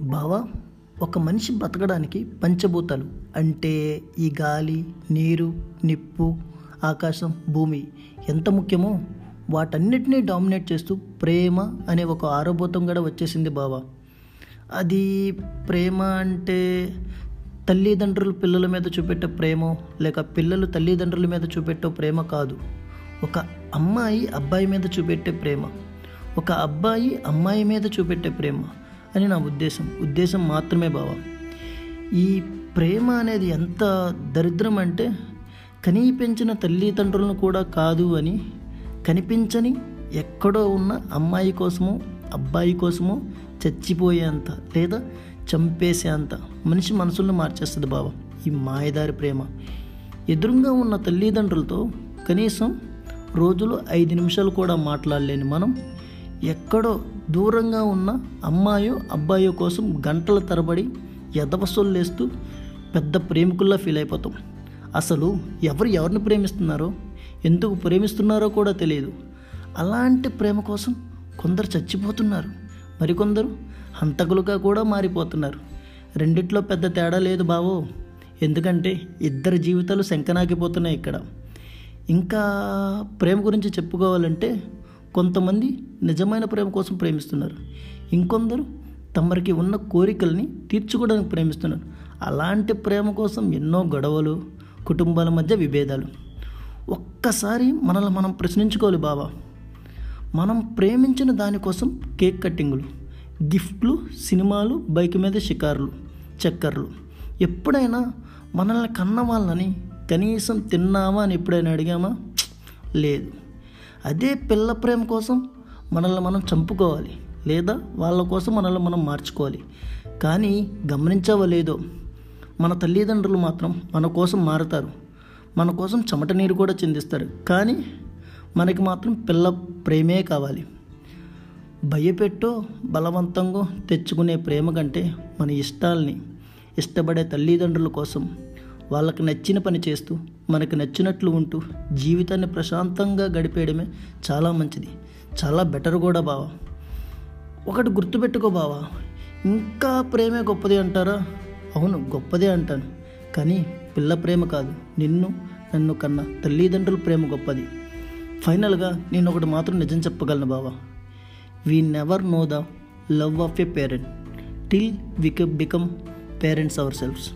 బావా ఒక మనిషి బ్రతకడానికి పంచభూతాలు అంటే ఈ గాలి నీరు నిప్పు ఆకాశం భూమి ఎంత ముఖ్యమో వాటన్నిటినీ డామినేట్ చేస్తూ ప్రేమ అనే ఒక ఆరోభూతం కూడా వచ్చేసింది బావా. అది ప్రేమ అంటే తల్లిదండ్రులు పిల్లల మీద చూపెట్టే ప్రేమ లేక పిల్లలు తల్లిదండ్రుల మీద చూపెట్టే ప్రేమ కాదు. ఒక అమ్మాయి అబ్బాయి మీద చూపెట్టే ప్రేమ ఒక అబ్బాయి అమ్మాయి మీద చూపెట్టే ప్రేమ. అని నా ఉద్దేశం. ఉద్దేశం మాత్రమే బావ. ఈ ప్రేమ అనేది ఎంత దరిద్రం అంటే కనిపించిన తల్లిదండ్రులను కూడా కాదు అని కనిపించని ఎక్కడో ఉన్న అమ్మాయి కోసమో అబ్బాయి కోసమో చచ్చిపోయేంత లేదా చంపేసేంత మనిషి మనసులను మార్చేస్తుంది బావ ఈ మాయదారి ప్రేమ. ఎదురుగా ఉన్న తల్లిదండ్రులతో కనీసం రోజులో ఐదు నిమిషాలు కూడా మాట్లాడలేని మనం ఎక్కడో దూరంగా ఉన్న అమ్మాయో అబ్బాయో కోసం గంటల తరబడి ఎదవసొల్లేస్తూ పెద్ద ప్రేమికుల్లా ఫీల్ అయిపోతాం. అసలు ఎవరు ఎవరిని ప్రేమిస్తున్నారో ఎందుకు ప్రేమిస్తున్నారో కూడా తెలియదు. అలాంటి ప్రేమ కోసం కొందరు చచ్చిపోతున్నారు. మరికొందరు హంతకులుగా కూడా మారిపోతున్నారు. రెండిట్లో పెద్ద తేడా లేదు బావో. ఎందుకంటే ఇద్దరి జీవితాలు శంకనాకిపోతున్నాయి ఇక్కడ. ఇంకా ప్రేమ గురించి చెప్పుకోవాలంటే కొంతమంది నిజమైన ప్రేమ కోసం ప్రేమిస్తున్నారు. ఇంకొందరు తమరికి ఉన్న కోరికల్ని తీర్చుకోవడానికి ప్రేమిస్తున్నారు. అలాంటి ప్రేమ కోసం ఎన్నో గొడవలు కుటుంబాల మధ్య విభేదాలు. ఒక్కసారి మనల్ని మనం ప్రశ్నించుకోవాలి బావా. మనం ప్రేమించిన దానికోసం కేక్ కట్టింగులు గిఫ్ట్లు సినిమాలు బైక్ మీద షికార్లు చక్కర్లు. ఎప్పుడైనా మనల్ని కన్న వాళ్ళని కనీసం తిన్నామా అని ఎప్పుడైనా అడిగామా? లేదు. అదే పిల్ల ప్రేమ కోసం మనల్ని మనం చంపుకోవాలి. లేదా వాళ్ళ కోసం మనల్ని మనం మార్చుకోవాలి. కానీ గమనించావో లేదో మన తల్లిదండ్రులు మాత్రం మన కోసం మారుతారు. మన కోసం చెమట నీరు కూడా చిందిస్తారు. కానీ మనకి మాత్రం పిల్ల ప్రేమే కావాలి. భయపెట్టో బలవంతంగా తెచ్చుకునే ప్రేమ కంటే మన ఇష్టాల్ని ఇష్టపడే తల్లిదండ్రుల కోసం వాళ్ళకి నచ్చిన పని చేస్తూ మనకు నచ్చినట్లు ఉంటూ జీవితాన్ని ప్రశాంతంగా గడిపేయడమే చాలా మంచిది. చాలా బెటర్ కూడా బావా. ఒకటి గుర్తుపెట్టుకో బావా. ఇంకా ప్రేమే గొప్పది అంటారా? అవును గొప్పదే అంటాను. కానీ పిల్ల ప్రేమ కాదు. నిన్ను నన్ను కన్నా తల్లిదండ్రుల ప్రేమ గొప్పది. ఫైనల్గా నేను ఒకటి మాత్రం నిజం చెప్పగలను బావా. We never know the love of a parent. Till we become parents ourselves